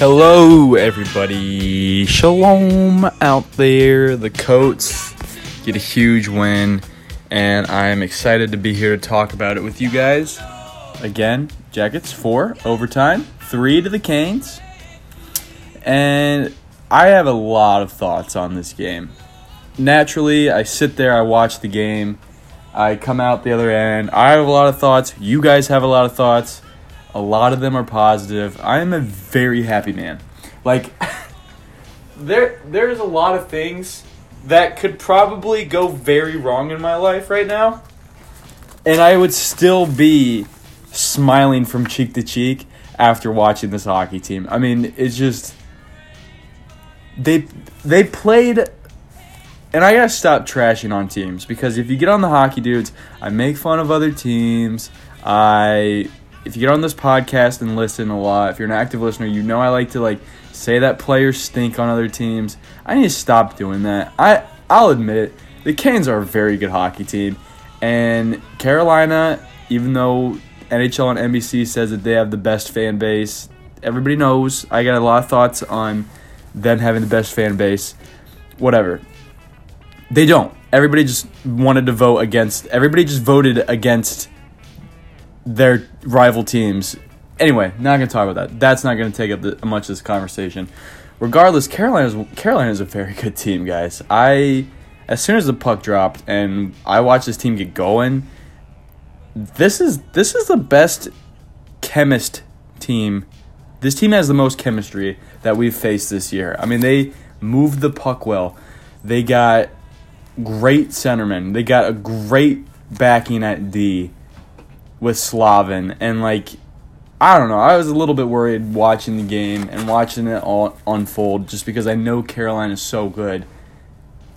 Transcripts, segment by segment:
Hello, everybody. Shalom out there. The Coats get a huge win, and I'm excited to be here to talk about it with you guys. Again, Jackets four, overtime, three to the Canes. And I have a lot of thoughts on this game. Naturally, I sit there, I watch the game, I come out the other end. I have a lot of thoughts. You guys have a lot of thoughts. A lot of them are positive. I am a very happy man. Like there there's a lot of things that could probably go very wrong in my life right now. And I would still be smiling from cheek to cheek after watching this hockey team. I mean, it's just they they played and I gotta stop trashing on teams because if you get on the hockey dudes, I make fun of other teams. I if you get on this podcast and listen a lot, if you're an active listener, you know I like to like say that players stink on other teams. I need to stop doing that. I I'll admit it. The Canes are a very good hockey team, and Carolina, even though NHL and NBC says that they have the best fan base, everybody knows. I got a lot of thoughts on them having the best fan base. Whatever. They don't. Everybody just wanted to vote against. Everybody just voted against their rival teams. Anyway, not gonna talk about that. That's not gonna take up the, much of this conversation. Regardless, Carolina's Carolina's a very good team, guys. I as soon as the puck dropped and I watched this team get going, this is this is the best chemist team. This team has the most chemistry that we've faced this year. I mean, they moved the puck well. They got great centermen. They got a great backing at D with Slavin and like I don't know. I was a little bit worried watching the game and watching it all unfold just because I know Carolina is so good.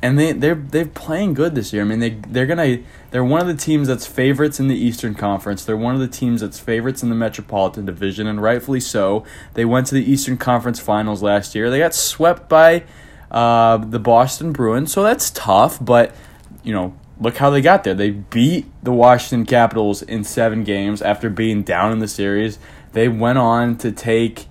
And they they're they're playing good this year. I mean they they're gonna they're one of the teams that's favorites in the Eastern Conference. They're one of the teams that's favorites in the Metropolitan Division, and rightfully so. They went to the Eastern Conference Finals last year. They got swept by uh, the Boston Bruins, so that's tough. But you know look how they got there. They beat the Washington Capitals in seven games after being down in the series. They went on to take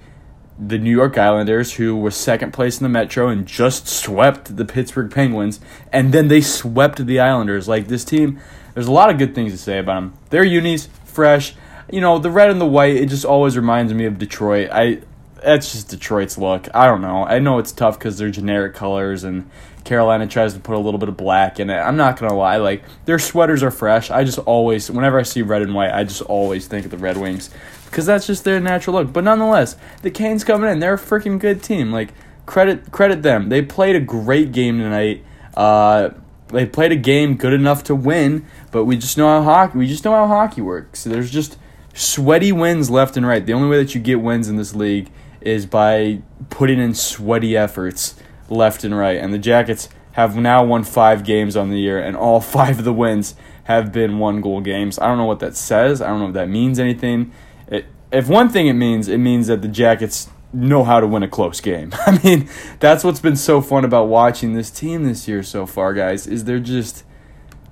the New York Islanders, who were second place in the Metro and just swept the Pittsburgh Penguins, and then they swept the Islanders. Like this team, there's a lot of good things to say about them. Their unis fresh. You know, the red and the white, it just always reminds me of Detroit. I that's just Detroit's look. I don't know. I know it's tough because they're generic colors and Carolina tries to put a little bit of black in it. I'm not gonna lie, like their sweaters are fresh. I just always, whenever I see red and white, I just always think of the Red Wings because that's just their natural look. But nonetheless, the Canes coming in, they're a freaking good team. Like credit credit them. They played a great game tonight. Uh, they played a game good enough to win, but we just know how hockey we just know how hockey works. There's just sweaty wins left and right. The only way that you get wins in this league is by putting in sweaty efforts left and right. And the Jackets have now won five games on the year, and all five of the wins have been one goal games. I don't know what that says. I don't know if that means anything. It, if one thing it means, it means that the Jackets know how to win a close game. I mean, that's what's been so fun about watching this team this year so far, guys, is they're just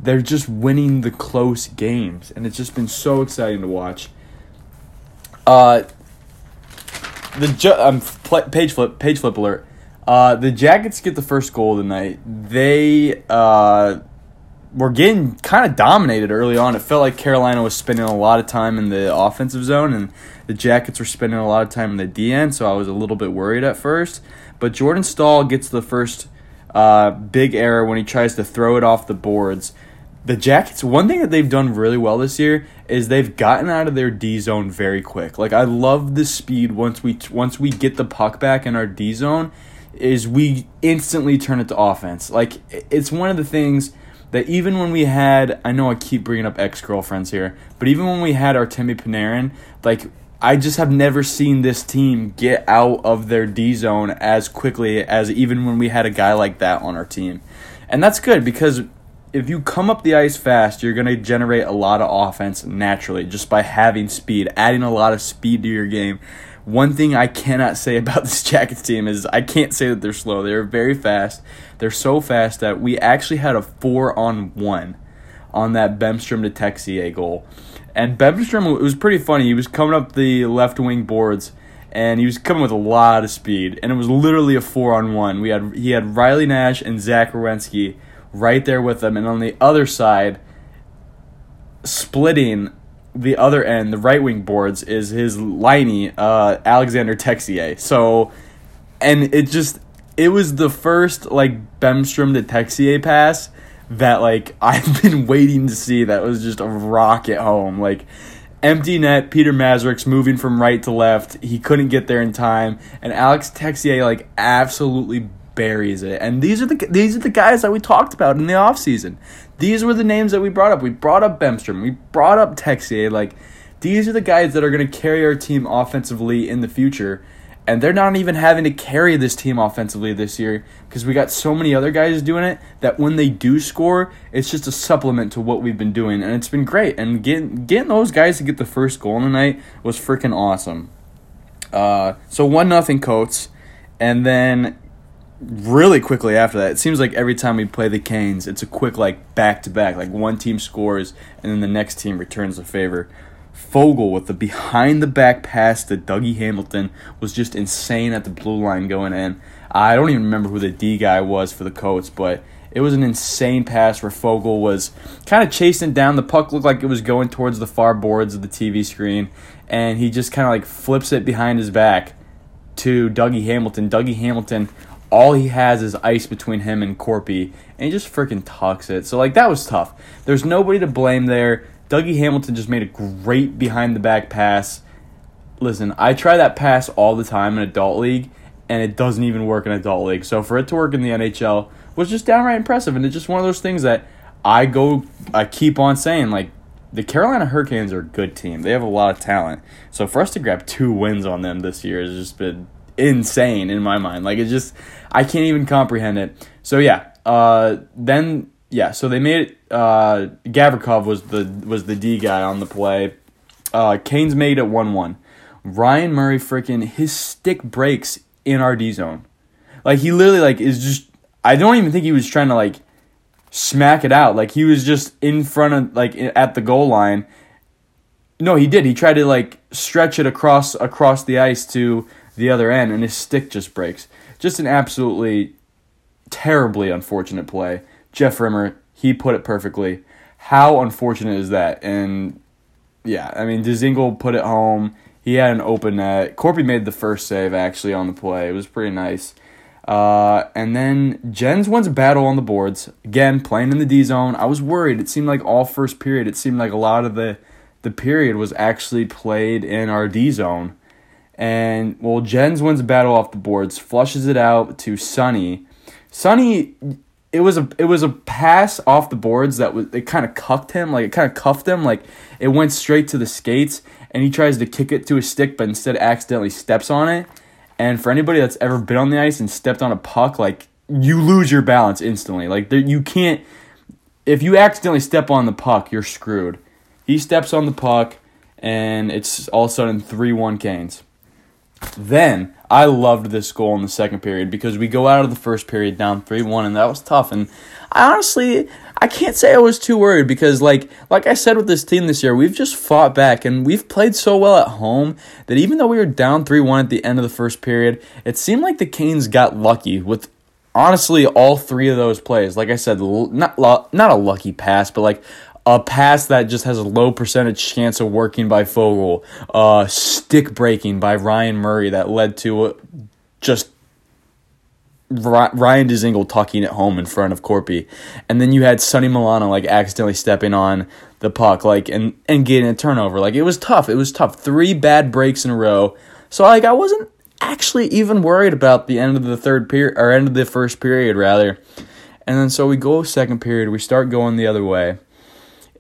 they're just winning the close games and it's just been so exciting to watch. Uh the ju- um, page flip page flip alert. Uh, the Jackets get the first goal tonight. They uh, were getting kind of dominated early on. It felt like Carolina was spending a lot of time in the offensive zone, and the Jackets were spending a lot of time in the DN. So I was a little bit worried at first. But Jordan Staal gets the first uh, big error when he tries to throw it off the boards. The Jackets, one thing that they've done really well this year is they've gotten out of their D zone very quick. Like I love the speed once we once we get the puck back in our D zone is we instantly turn it to offense. Like it's one of the things that even when we had, I know I keep bringing up ex girlfriends here, but even when we had our Timmy Panarin, like I just have never seen this team get out of their D zone as quickly as even when we had a guy like that on our team, and that's good because if you come up the ice fast, you're going to generate a lot of offense naturally just by having speed, adding a lot of speed to your game. One thing I cannot say about this Jackets team is I can't say that they're slow. They're very fast. They're so fast that we actually had a four on one on that Bemstrom to Texier goal. And Bemstrom, it was pretty funny. He was coming up the left wing boards, and he was coming with a lot of speed, and it was literally a four on one. We had he had Riley Nash and Zach Werenski right there with him, and on the other side, splitting the other end, the right wing boards, is his liney, uh, Alexander Texier. So, and it just it was the first like Bemstrom to Texier pass that like I've been waiting to see. That was just a rocket home, like empty net. Peter Mrazek's moving from right to left. He couldn't get there in time, and Alex Texier like absolutely buries it. And these are the these are the guys that we talked about in the offseason. These were the names that we brought up. We brought up Bemstrom. We brought up Texier. Like these are the guys that are going to carry our team offensively in the future. And they're not even having to carry this team offensively this year because we got so many other guys doing it that when they do score, it's just a supplement to what we've been doing, and it's been great. And getting getting those guys to get the first goal in the night was freaking awesome. Uh, so one nothing Coats, and then really quickly after that, it seems like every time we play the Canes, it's a quick like back to back. Like one team scores, and then the next team returns the favor. Foegele with the behind the back pass to Dougie Hamilton was just insane at the blue line going in. I don't even remember who the D guy was for the Coats, but it was an insane pass where Foegele was kind of chasing down. The puck looked like it was going towards the far boards of the TV screen, and he just kind of like flips it behind his back to Dougie Hamilton. Dougie Hamilton, all he has is ice between him and Korpi, and he just freaking tucks it. So like that was tough. There's nobody to blame there. Dougie Hamilton just made a great behind the back pass. Listen, I try that pass all the time in adult league, and it doesn't even work in adult league. So for it to work in the NHL was just downright impressive, and it's just one of those things that I go, I keep on saying like the Carolina Hurricanes are a good team. They have a lot of talent. So for us to grab two wins on them this year has just been insane in my mind. Like it's just I can't even comprehend it. So yeah, uh, then yeah, so they made it. Uh, Gavrikov was the was the D guy on the play. Uh, Canes made it one one. Ryan Murray freaking his stick breaks in our D zone, like he literally like is just. I don't even think he was trying to like smack it out. Like he was just in front of like at the goal line. No, he did. He tried to like stretch it across across the ice to the other end, and his stick just breaks. Just an absolutely terribly unfortunate play. Jeff Rimmer, he put it perfectly. How unfortunate is that? And yeah, I mean, Dzingel put it home. He had an open net. Korpi made the first save actually on the play. It was pretty nice. Uh, and then Jens wins a battle on the boards again, playing in the D zone. I was worried. It seemed like all first period. It seemed like a lot of the the period was actually played in our D zone. And well, Jens wins a battle off the boards, flushes it out to Sonny. Sonny it was a it was a pass off the boards that was it kind of cuffed him like it kind of cuffed him like it went straight to the skates and he tries to kick it to his stick but instead accidentally steps on it. And for anybody that's ever been on the ice and stepped on a puck like you lose your balance instantly. Like there, you can't if you accidentally step on the puck you're screwed. He steps on the puck and it's all of a sudden 3-1 Canes then I loved this goal in the second period because we go out of the first period down 3-1 and that was tough. And I honestly I can't say I was too worried because like like I said with this team this year we've just fought back and we've played so well at home that even though we were down 3-1 at the end of the first period it seemed like the Canes got lucky with honestly all three of those plays. Like I said not not a lucky pass but like a pass that just has a low percentage chance of working by Foegele, uh, stick breaking by Ryan Murray that led to uh, just Ryan Dzingel tucking it home in front of Korpi, and then you had Sonny Milano like accidentally stepping on the puck like and and getting a turnover. Like it was tough. It was tough. Three bad breaks in a row. So like I wasn't actually even worried about the end of the third period or end of the first period rather. And then so we go second period. We start going the other way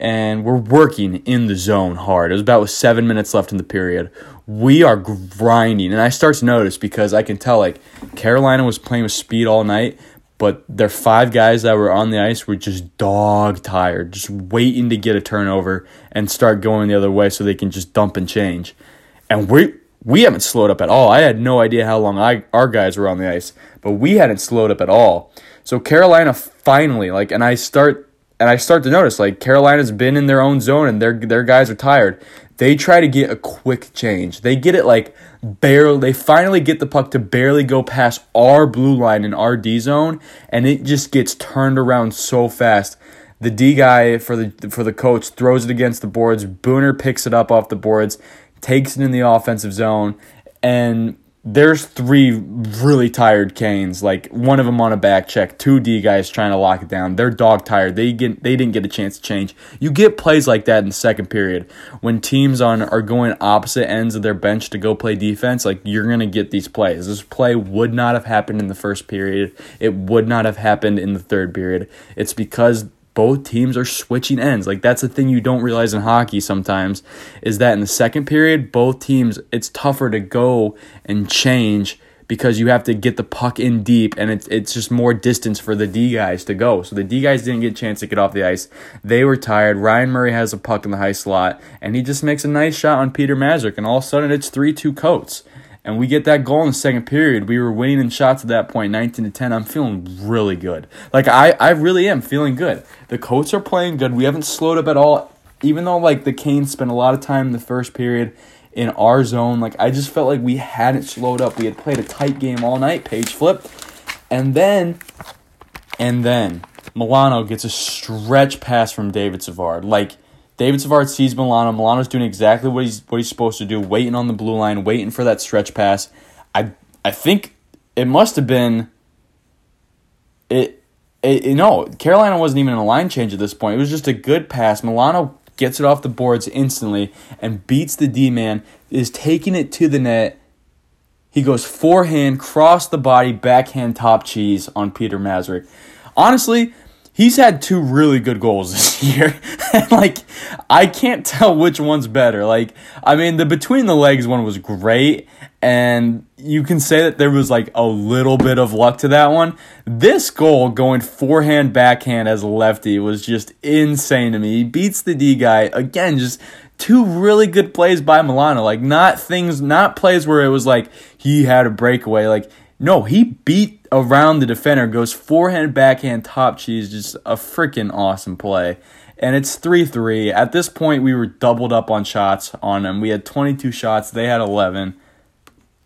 and we're working in the zone hard. It was about with seven minutes left in the period. We are grinding, and I start to notice because I can tell like Carolina was playing with speed all night, but their five guys that were on the ice were just dog tired, just waiting to get a turnover and start going the other way so they can just dump and change. And we we haven't slowed up at all. I had no idea how long I our guys were on the ice, but we hadn't slowed up at all. So Carolina finally like, and I start and I start to notice like Carolina's been in their own zone and their their guys are tired. They try to get a quick change. They get it like barely. They finally get the puck to barely go past our blue line in our D zone, and it just gets turned around so fast. The D guy for the for the coach throws it against the boards. Booner picks it up off the boards, takes it in the offensive zone, and there's three really tired Canes. Like one of them on a back check, two D guys trying to lock it down. They're dog tired. They get they didn't get a chance to change. You get plays like that in the second period when teams on are going opposite ends of their bench to go play defense. Like you're gonna get these plays. This play would not have happened in the first period. It would not have happened in the third period. It's because both teams are switching ends. Like that's the thing you don't realize in hockey sometimes is that in the second period, both teams it's tougher to go and change because you have to get the puck in deep and it's it's just more distance for the D guys to go. So the D guys didn't get a chance to get off the ice. They were tired. Ryan Murray has a puck in the high slot and he just makes a nice shot on Peter Mrazek and all of a sudden it's 3-2 Coats and we get that goal in the second period, we were winning in shots at that point, 19 to 10. I'm feeling really good. Like I, I really am feeling good. The Coats are playing good. We haven't slowed up at all. Even though like the Canes spent a lot of time in the first period in our zone, like I just felt like we hadn't slowed up. We had played a tight game all night, page flip. And then and then Milano gets a stretch pass from David Savard. Like David Savard sees Milano. Milano's doing exactly what he's what he's supposed to do, waiting on the blue line, waiting for that stretch pass. I I think it must have been it, it, it no, Carolina wasn't even in a line change at this point. It was just a good pass. Milano gets it off the boards instantly and beats the D man, is taking it to the net. He goes forehand, cross the body, backhand top cheese on Peter Mrazek. Honestly, he's had two really good goals this year. like I can't tell which one's better. Like I mean the between the legs one was great and you can say that there was like a little bit of luck to that one. This goal going forehand backhand as a lefty was just insane to me. He beats the D guy again just two really good plays by Milano. Like not things not plays where it was like he had a breakaway like no, he beat around the defender, goes forehand, backhand, top cheese. Just a freaking awesome play. And it's 3 3. At this point, we were doubled up on shots on them. We had 22 shots, they had 11.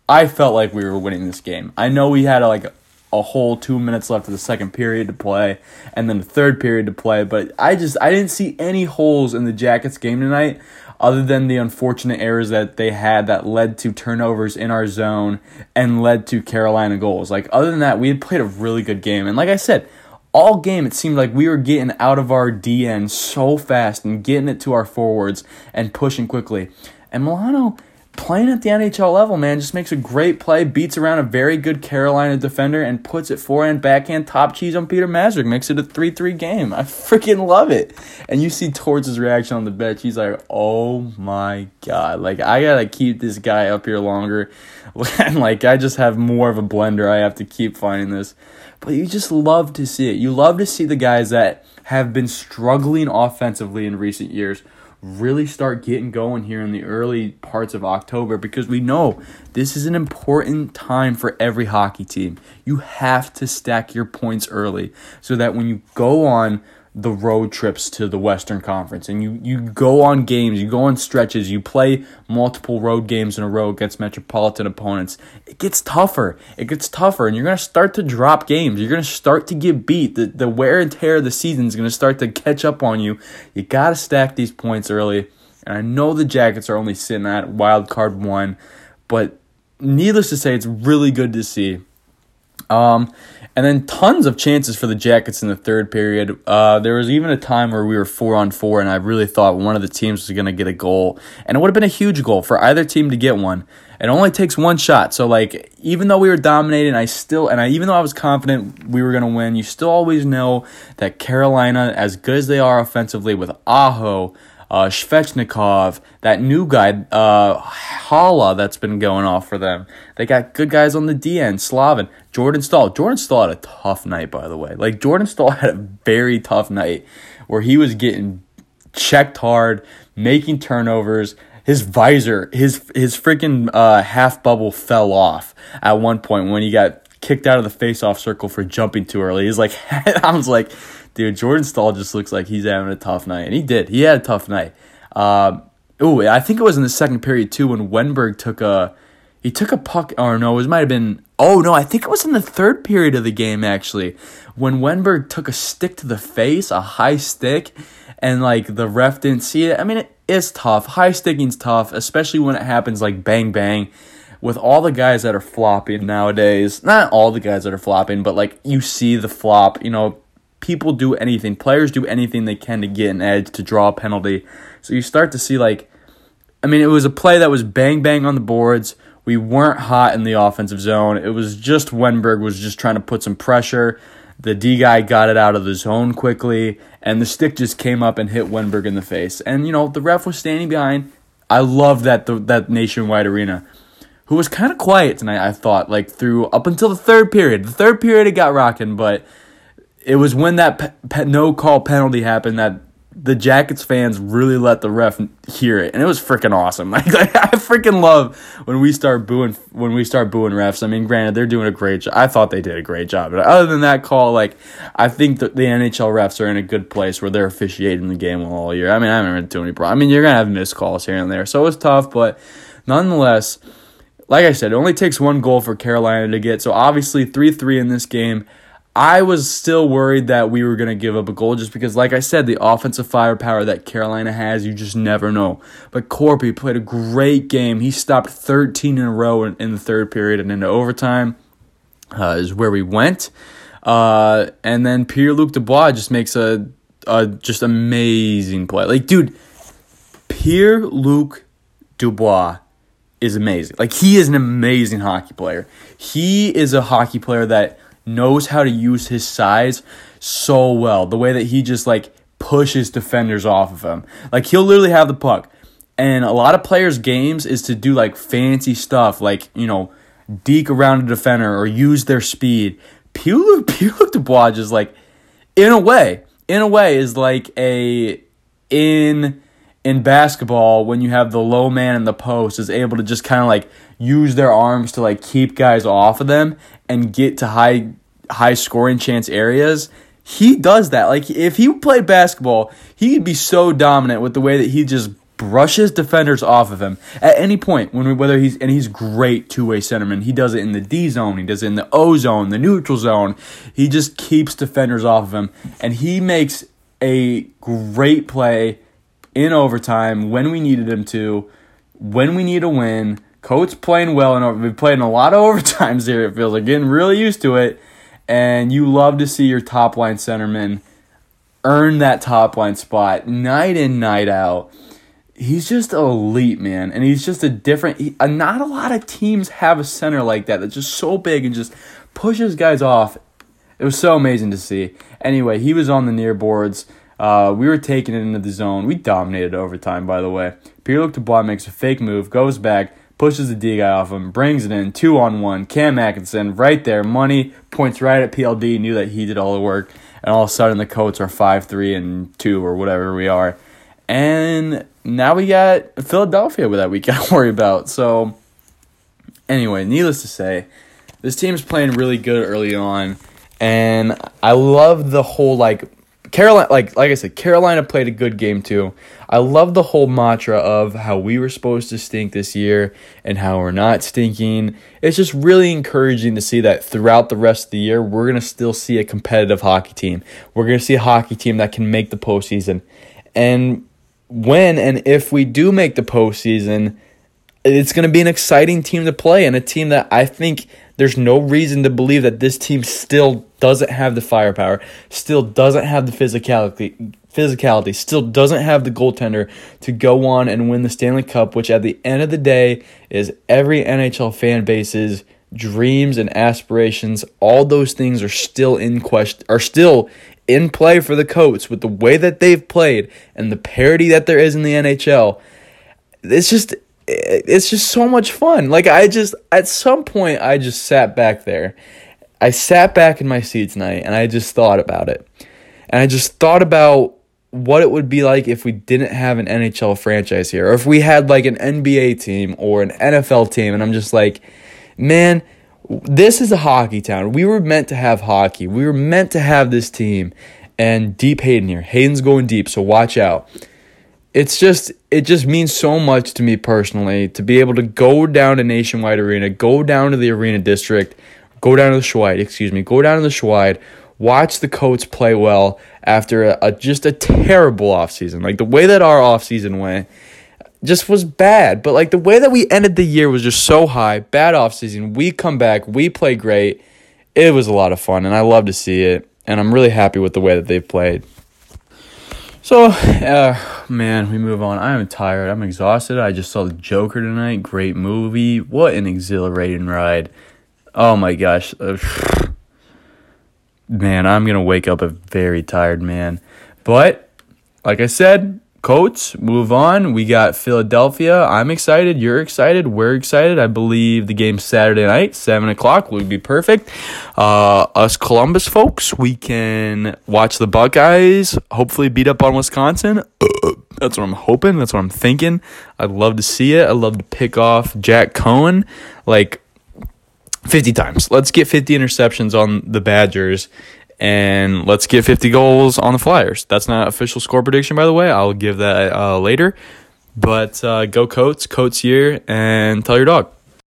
I felt like we were winning this game. I know we had like a whole two minutes left of the second period to play and then the third period to play, but I just I didn't see any holes in the Jackets game tonight other than the unfortunate errors that they had that led to turnovers in our zone and led to Carolina goals. Like, other than that, we had played a really good game. And like I said, all game it seemed like we were getting out of our DN so fast and getting it to our forwards and pushing quickly. And Milano playing at the NHL level, man, just makes a great play, beats around a very good Carolina defender, and puts it forehand, backhand, top cheese on Peter Mrazek. Makes it a 3 3 game. I freaking love it. And you see Torts' reaction on the bench. He's like, oh my God. Like, I got to keep this guy up here longer. like, I just have more of a blender. I have to keep finding this. But you just love to see it. You love to see the guys that have been struggling offensively in recent years really start getting going here in the early parts of October because we know this is an important time for every hockey team. You have to stack your points early so that when you go on the road trips to the Western Conference and you, you go on games, you go on stretches, you play multiple road games in a row against metropolitan opponents, it gets tougher. It gets tougher, and you're going to start to drop games. You're going to start to get beat. The, the wear and tear of the season is going to start to catch up on you. You got to stack these points early. And I know the Jackets are only sitting at wild card one, but needless to say, it's really good to see. Um, and then tons of chances for the Jackets in the third period. Uh, there was even a time where we were four on four, and I really thought one of the teams was going to get a goal. And it would have been a huge goal for either team to get one. It only takes one shot. So, like, even though we were dominating, I still, and I, even though I was confident we were going to win, you still always know that Carolina, as good as they are offensively with Aho, uh, Svechnikov, that new guy, uh, Haula, that's been going off for them. They got good guys on the D end, Slavin, Jordan Staal. Jordan Staal had a tough night, by the way. Like, Jordan Staal had a very tough night where he was getting checked hard, making turnovers. His visor, his his freaking uh, half bubble fell off at one point when he got kicked out of the face-off circle for jumping too early. He's like, I was like, dude, Jordan Staal just looks like he's having a tough night, and he did. He had a tough night. Um, oh, I think it was in the second period too when Wennberg took a he took a puck. Or no, it might have been. Oh no, I think it was in the third period of the game actually when Wennberg took a stick to the face, a high stick, and like the ref didn't see it. I mean, it is tough. High sticking's tough, especially when it happens like bang bang with all the guys that are flopping nowadays, not all the guys that are flopping, but like you see the flop, you know, people do anything, players do anything they can to get an edge, to draw a penalty. So you start to see like, I mean, it was a play that was bang bang on the boards. We weren't hot in the offensive zone. It was just Wennberg was just trying to put some pressure. The D guy got it out of the zone quickly, and the stick just came up and hit Wennberg in the face. And you know the ref was standing behind. I love that the, that nationwide arena who was kind of quiet tonight, I thought, like through up until the third period. The third period, it got rocking, but it was when that pe- pe- no call penalty happened that the Jackets fans really let the ref hear it, and it was freaking awesome. Like, like, I freaking love when we start booing when we start booing refs. I mean, granted, they're doing a great job. I thought they did a great job, but other than that call, like I think that the NHL refs are in a good place where they're officiating the game all year. I mean, I haven't run into any problem. I mean, you're gonna have missed calls here and there, so it was tough, but nonetheless like I said, it only takes one goal for Carolina to get. So obviously 3 3 in this game. I was still worried that we were going to give up a goal just because, like I said, the offensive firepower that Carolina has, you just never know. But Korpi played a great game. He stopped 13 in a row in, in the third period and into overtime, uh, is where we went. Uh, and then Pierre Luc Dubois just makes a, a just amazing play. Like, dude, Pierre Luc Dubois is amazing. Like he is an amazing hockey player. He is a hockey player that knows how to use his size so well. The way that he just like pushes defenders off of him. Like he'll literally have the puck. And a lot of players' games is to do like fancy stuff, like, you know, deke around a defender or use their speed. Pierre-Luc Dubois just like, in a way, in a way, is like a in in basketball when you have the low man in the post is able to just kind of like use their arms to like keep guys off of them and get to high high scoring chance areas he does that. Like if he played basketball he'd be so dominant with the way that he just brushes defenders off of him. At any point when whether he's and he's great two-way centerman he does it in the D zone he does it in the O zone the neutral zone. He just keeps defenders off of him and he makes a great play in overtime when we needed him to, when we need a win. Coach playing well, and we've played in a lot of overtimes here. It feels like getting really used to it, and you love to see your top line centerman earn that top line spot night in night out. He's just elite, man, and he's just a different. He, uh, not a lot of teams have a center like that that's just so big and just pushes guys off. It was so amazing to see. Anyway, he was on the near boards. Uh, we were taking it into the zone. We dominated overtime, by the way. Pierre-Luc Dubois makes a fake move, goes back, pushes the D guy off him, brings it in, two on one. Cam Atkinson, right there, money, points right at PLD, knew that he did all the work. And all of a sudden, the Coats are 5 3 and 2 or whatever we are. And now we got Philadelphia with that we got to worry about. So, anyway, needless to say, this team's playing really good early on. And I love the whole like Carolina, like like I said, Carolina played a good game too. I love the whole mantra of how we were supposed to stink this year and how we're not stinking. It's just really encouraging to see that throughout the rest of the year, we're gonna still see a competitive hockey team. We're gonna see a hockey team that can make the postseason, and when and if we do make the postseason, it's gonna be an exciting team to play and a team that I think there's no reason to believe that this team still doesn't have the firepower, still doesn't have the physicality, physicality, still doesn't have the goaltender to go on and win the Stanley Cup, which at the end of the day is every NHL fan base's dreams and aspirations. All those things are still in question, are still in play for the Coats with the way that they've played and the parity that there is in the NHL. It's just it's just so much fun. Like I just at some point I just sat back there. I sat back in my seat tonight and I just thought about it. And I just thought about what it would be like if we didn't have an NHL franchise here or if we had like an NBA team or an NFL team and I'm just like, man, this is a hockey town. We were meant to have hockey. We were meant to have this team. and deep Hayden here. Hayden's going deep, so watch out. It's just it just means so much to me personally to be able to go down to Nationwide Arena, go down to the Arena District, go down to the Schweid, excuse me, go down to the Schweid, watch the Coats play well after a, a just a terrible offseason. Like the way that our offseason went just was bad. But like the way that we ended the year was just so high. Bad offseason. We come back, we play great. It was a lot of fun, and I love to see it. And I'm really happy with the way that they've played. So, uh, man, we move on. I'm tired. I'm exhausted. I just saw the Joker tonight. Great movie. What an exhilarating ride. Oh my gosh. Uh, man, I'm going to wake up a very tired man. But, like I said, Coats, move on. We got Philadelphia. I'm excited. You're excited. We're excited. I believe the game's Saturday night, 7 o'clock would be perfect. Uh, us Columbus folks, we can watch the Buckeyes, hopefully beat up on Wisconsin. That's what I'm hoping. That's what I'm thinking. I'd love to see it. I'd love to pick off Jack Coan. like 50 times. Let's get 50 interceptions on the Badgers and let's get 50 goals on the Flyers. That's not official score prediction, by the way. I'll give that uh, later. But uh, go Coats, Coats here, and tell your dog.